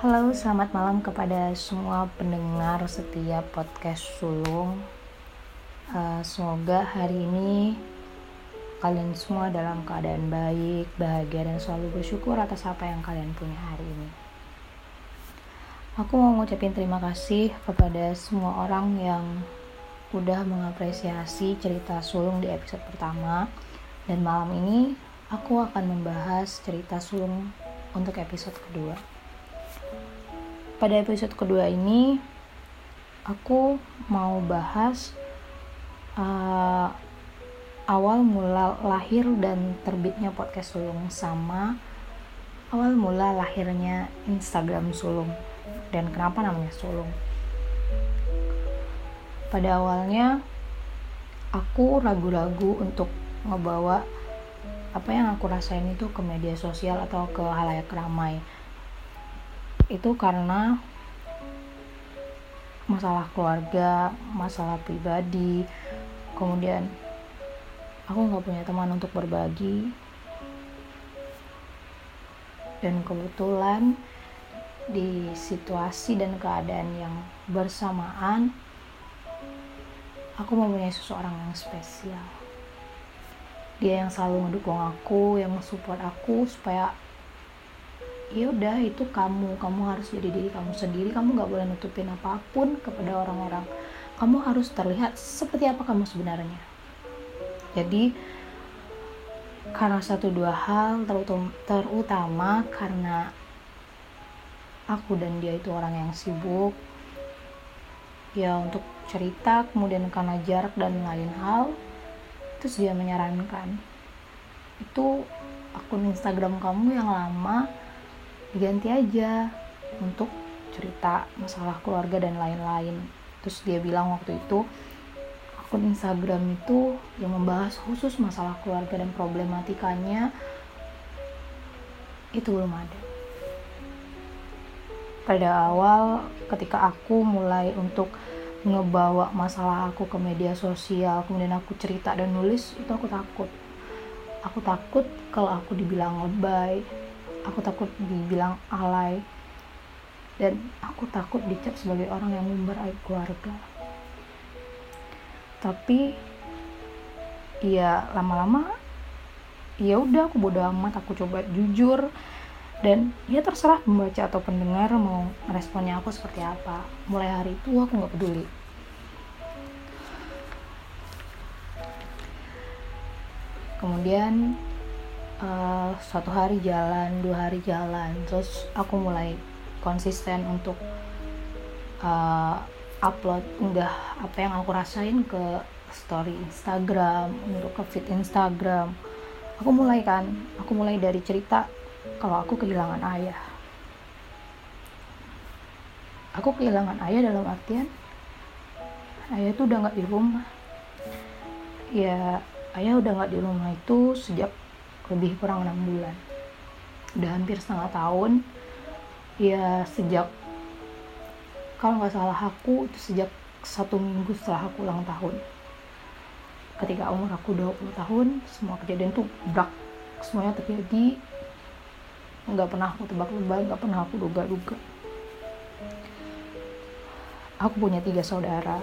Halo, selamat malam kepada semua pendengar setiap podcast Sulung. Uh, semoga hari ini kalian semua dalam keadaan baik, bahagia, dan selalu bersyukur atas apa yang kalian punya hari ini. Aku mau ngucapin terima kasih kepada semua orang yang udah mengapresiasi cerita sulung di episode pertama. Dan malam ini aku akan membahas cerita sulung untuk episode kedua pada episode kedua ini aku mau bahas uh, awal mula lahir dan terbitnya podcast sulung sama awal mula lahirnya Instagram sulung dan kenapa namanya sulung. Pada awalnya aku ragu-ragu untuk ngebawa apa yang aku rasain itu ke media sosial atau ke halayak ramai itu karena masalah keluarga, masalah pribadi, kemudian aku nggak punya teman untuk berbagi, dan kebetulan di situasi dan keadaan yang bersamaan, aku mempunyai seseorang yang spesial. Dia yang selalu mendukung aku, yang mensupport aku supaya ya udah itu kamu. Kamu harus jadi diri kamu sendiri. Kamu nggak boleh nutupin apa pun kepada orang-orang. Kamu harus terlihat seperti apa kamu sebenarnya. Jadi karena satu dua hal terutama, terutama karena aku dan dia itu orang yang sibuk ya untuk cerita kemudian karena jarak dan lain hal terus dia menyarankan. Itu akun Instagram kamu yang lama diganti aja untuk cerita masalah keluarga dan lain-lain. Terus dia bilang waktu itu akun Instagram itu yang membahas khusus masalah keluarga dan problematikanya itu belum ada. Pada awal ketika aku mulai untuk ngebawa masalah aku ke media sosial kemudian aku cerita dan nulis itu aku takut. Aku takut kalau aku dibilang lebay aku takut dibilang alay. Dan aku takut dicap sebagai orang yang mengumbar aib keluarga. Tapi ya lama-lama ya udah aku bodo amat aku coba jujur. Dan ya terserah pembaca atau pendengar mau responnya aku seperti apa. Mulai hari itu aku nggak peduli. Kemudian uh, suatu hari jalan dua hari jalan. Terus aku mulai konsisten untuk uh, upload. Unggah apa yang aku rasain ke story Instagram untuk ke feed Instagram. Aku mulai kan aku mulai dari cerita kalau aku kehilangan ayah. Aku kehilangan ayah dalam artian ayah itu udah nggak di rumah. Ya ayah udah nggak di rumah itu sejak lebih kurang enam bulan. Udah hampir setengah tahun. Ya sejak kalau nggak salah aku itu sejak satu minggu setelah aku ulang tahun. Ketika umur aku 20 tahun semua kejadian tuh brak. Semuanya terjadi. Nggak pernah aku tebak-tebak nggak pernah aku duga-duga. Aku punya tiga saudara.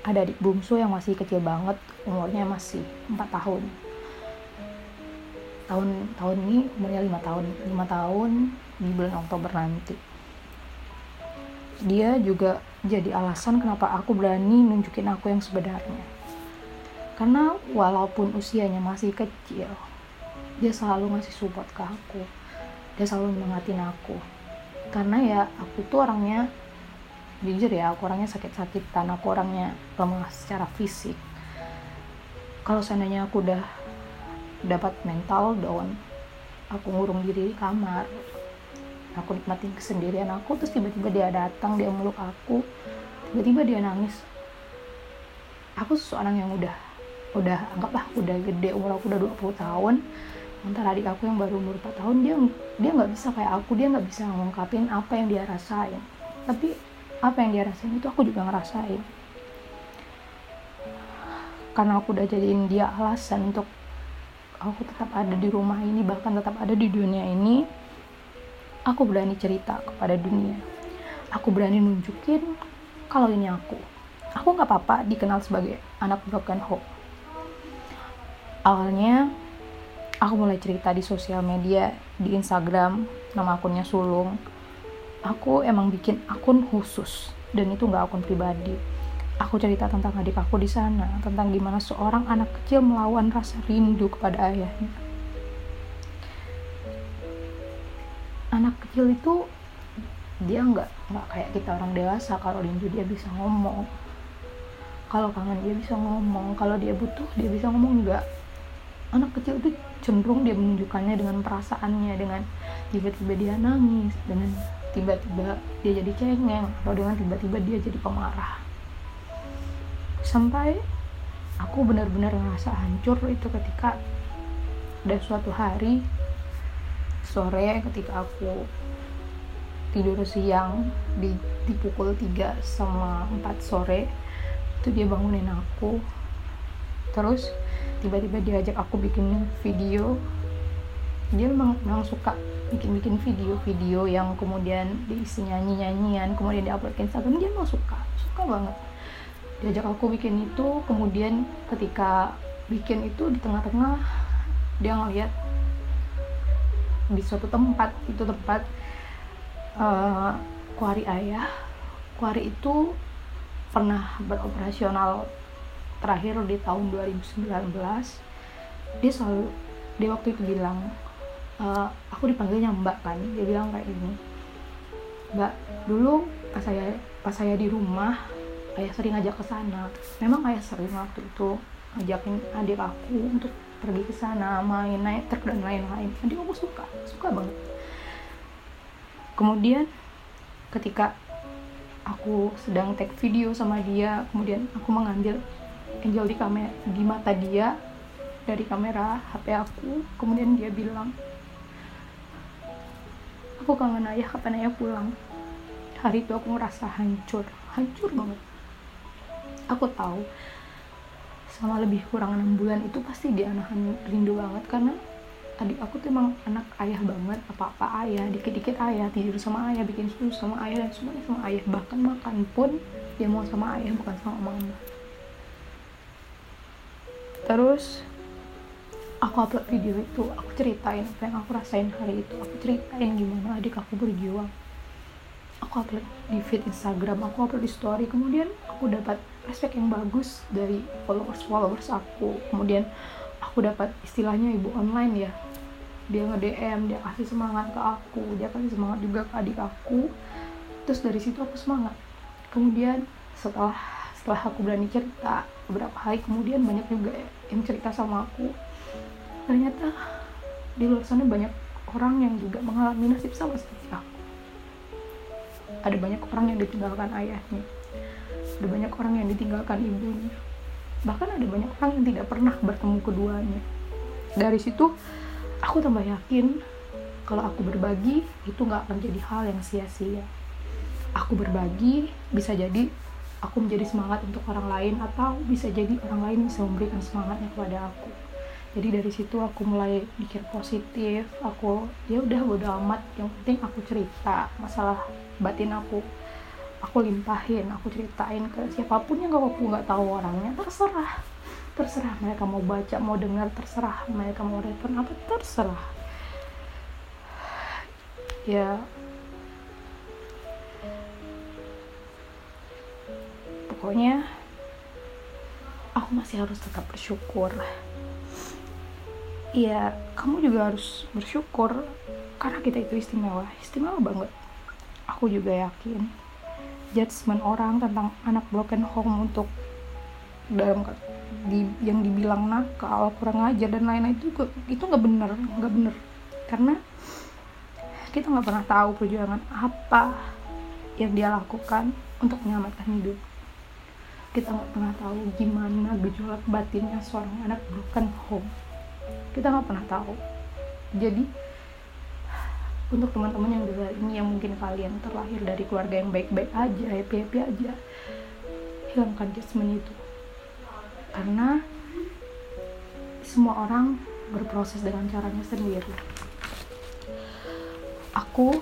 Ada adik bungsu yang masih kecil banget umurnya masih 4 tahun tahun tahun ini umurnya lima tahun lima tahun di bulan Oktober nanti. Dia juga jadi alasan kenapa aku berani nunjukin aku yang sebenarnya. Karena walaupun usianya masih kecil dia selalu ngasih support ke aku. Dia selalu mengatin aku. Karena ya aku tuh orangnya jujur ya aku orangnya sakit-sakitan. Aku orangnya lemah secara fisik. Kalau seandainya aku udah dapat mental down. Aku ngurung diri di kamar. Aku nikmatin kesendirian aku terus tiba-tiba dia datang dia meluk aku. Tiba-tiba dia nangis. Aku seseorang yang udah udah anggaplah udah gede umur aku udah 20 tahun. Antara adik aku yang baru umur 4 tahun dia dia nggak bisa kayak aku dia nggak bisa ngungkapin apa yang dia rasain. Tapi apa yang dia rasain itu aku juga ngerasain. Karena aku udah jadiin dia alasan untuk aku tetap ada di rumah ini bahkan tetap ada di dunia ini aku berani cerita kepada dunia. Aku berani nunjukin kalau ini aku. Aku nggak apa-apa dikenal sebagai anak broken home awalnya aku mulai cerita di sosial media di Instagram nama akunnya Sulung. Aku emang bikin akun khusus dan itu nggak akun pribadi aku cerita tentang adik aku di sana tentang gimana seorang anak kecil melawan rasa rindu kepada ayahnya. Anak kecil itu dia nggak nggak kayak kita orang dewasa kalau rindu dia bisa ngomong. Kalau kangen dia bisa ngomong kalau dia butuh dia bisa ngomong enggak anak kecil itu cenderung dia menunjukkannya dengan perasaannya dengan tiba-tiba dia nangis dengan tiba-tiba dia jadi cengeng atau dengan tiba-tiba dia jadi pemarah sampai aku benar-benar ngerasa hancur itu ketika ada suatu hari sore ketika aku tidur siang di, di pukul 3 sama 4 sore itu dia bangunin aku. Terus tiba-tiba diajak aku bikin video. Dia memang, memang suka bikin-bikin video-video yang kemudian diisi nyanyi-nyanyian kemudian diupload ke Instagram dia mau suka suka banget diajak aku bikin itu kemudian ketika bikin itu di tengah-tengah dia ngeliat di suatu tempat itu tempat uh, kuari ayah. Kuari itu pernah beroperasional terakhir di tahun 2019 dia selalu dia waktu itu bilang uh, aku dipanggilnya mbak kan? Dia bilang kayak gini mbak dulu pas saya pas saya di rumah ayah sering ngajak ke sana. Memang ayah sering waktu itu ngajakin adik aku untuk pergi ke sana main naik truk dan lain-lain. Adik aku suka suka banget. Kemudian ketika aku sedang take video sama dia kemudian aku mengambil angel di kamera di mata dia dari kamera HP aku kemudian dia bilang aku kangen ayah kapan ayah pulang? Hari itu aku ngerasa hancur hancur banget aku tahu sama lebih kurang enam bulan itu pasti dia nahan rindu banget karena adik aku tuh emang anak ayah banget apa-apa ayah dikit-dikit ayah tidur sama ayah bikin susu sama ayah dan semuanya sama ayah. Bahkan makan pun dia mau sama ayah bukan sama mama. Terus aku upload video itu aku ceritain apa yang aku rasain hari itu aku ceritain gimana adik aku berjuang aku upload di feed Instagram aku upload di story. Kemudian aku dapat respect yang bagus dari followers followers aku. Kemudian aku dapat istilahnya ibu online ya. Dia nge DM dia kasih semangat ke aku dia kasih semangat juga ke adik aku. Terus dari situ aku semangat. Kemudian setelah setelah aku berani cerita beberapa hari kemudian banyak juga yang cerita sama aku. Ternyata di luar sana banyak orang yang juga mengalami nasib sama seperti aku ada banyak orang yang ditinggalkan ayahnya. Ada banyak orang yang ditinggalkan ibunya. Bahkan ada banyak orang yang tidak pernah bertemu keduanya. Dari situ aku tambah yakin kalau aku berbagi itu nggak akan jadi hal yang sia-sia. Aku berbagi bisa jadi aku menjadi semangat untuk orang lain atau bisa jadi orang lain bisa memberikan semangatnya kepada aku jadi dari situ aku mulai mikir positif. Aku ya udah bodo amat. Yang penting aku cerita masalah batin aku. Aku limpahin aku ceritain ke siapa pun yang gak aku nggak tahu orangnya terserah. Terserah mereka mau baca mau dengar terserah. Mereka mau respon apa terserah. Ya. Pokoknya aku masih harus tetap bersyukur Iya, kamu juga harus bersyukur karena kita itu istimewa, istimewa banget. Aku juga yakin judgement orang tentang anak broken home untuk dalam di, yang dibilang nakal, kurang ajar dan lain-lain itu itu nggak benar, nggak benar karena kita nggak pernah tahu perjuangan apa yang dia lakukan untuk menyelamatkan hidup. Kita nggak pernah tahu gimana gejolak batinnya seorang anak broken home kita nggak pernah tahu. Jadi untuk teman-teman yang dengar ini yang mungkin kalian terlahir dari keluarga yang baik-baik aja happy happy aja hilangkan judgement itu. Karena semua orang berproses dengan caranya sendiri. Aku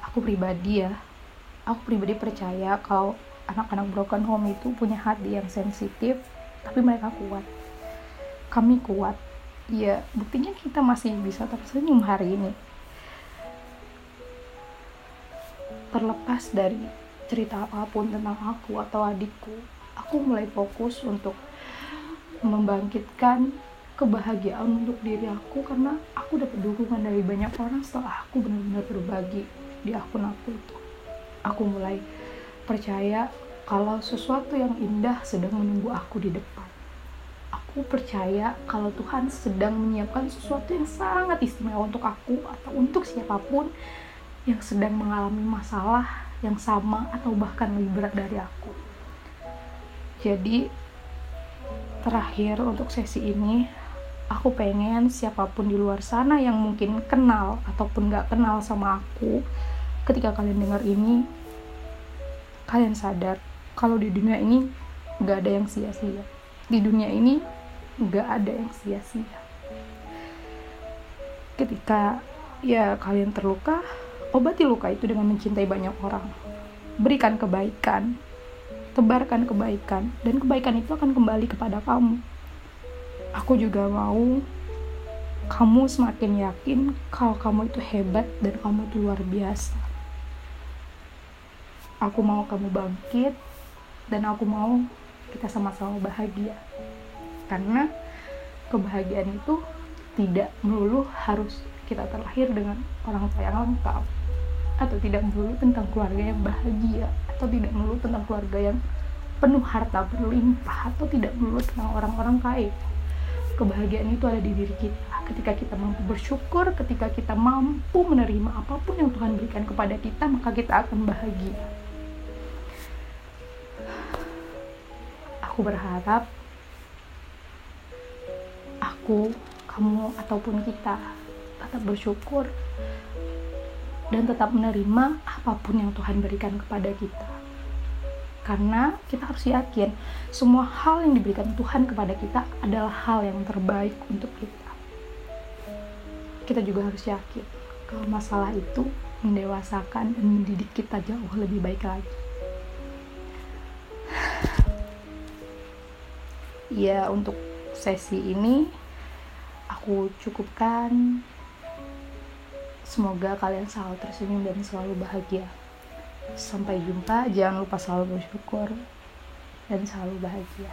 aku pribadi ya aku pribadi percaya kalau anak-anak broken home itu punya hati yang sensitif tapi mereka kuat. Kami kuat ya buktinya kita masih bisa tersenyum hari ini. Terlepas dari cerita apa pun tentang aku atau adikku aku mulai fokus untuk membangkitkan kebahagiaan untuk diri aku karena aku dapat dukungan dari banyak orang setelah aku benar-benar berbagi di akun aku itu aku mulai percaya kalau sesuatu yang indah sedang menunggu aku di depan aku percaya kalau Tuhan sedang menyiapkan sesuatu yang sangat istimewa untuk aku atau untuk siapa pun yang sedang mengalami masalah yang sama atau bahkan lebih berat dari aku. Jadi terakhir untuk sesi ini aku pengen siapa pun di luar sana yang mungkin kenal ataupun gak kenal sama aku ketika kalian dengar ini kalian sadar kalau di dunia ini gak ada yang sia-sia di dunia ini gak ada yang sia-sia ketika ya kalian terluka Obati luka itu dengan mencintai banyak orang. Berikan kebaikan, tebarkan kebaikan, dan kebaikan itu akan kembali kepada kamu. Aku juga mau kamu semakin yakin kalau kamu itu hebat dan kamu itu luar biasa. Aku mau kamu bangkit dan aku mau kita sama-sama bahagia. Karena kebahagiaan itu tidak melulu harus kita terlahir dengan orang tua yang lengkap atau tidak melulu tentang keluarga yang bahagia atau tidak melulu tentang keluarga yang penuh harta berlimpah atau tidak melulu tentang orang-orang kaya. Kebahagiaan itu ada di diri kita. Ketika kita mampu bersyukur ketika kita mampu menerima apa pun yang Tuhan berikan kepada kita maka kita akan bahagia berharap aku kamu ataupun kita tetap bersyukur dan tetap menerima apa pun yang Tuhan berikan kepada kita. Karena kita harus yakin semua hal yang diberikan Tuhan kepada kita adalah hal yang terbaik untuk kita. Kita juga harus yakin kalau masalah itu mendewasakan dan mendidik kita jauh lebih baik lagi. Ya, untuk sesi ini aku cukupkan Semoga kalian selalu tersenyum dan selalu bahagia. Sampai jumpa, jangan lupa selalu bersyukur dan selalu bahagia.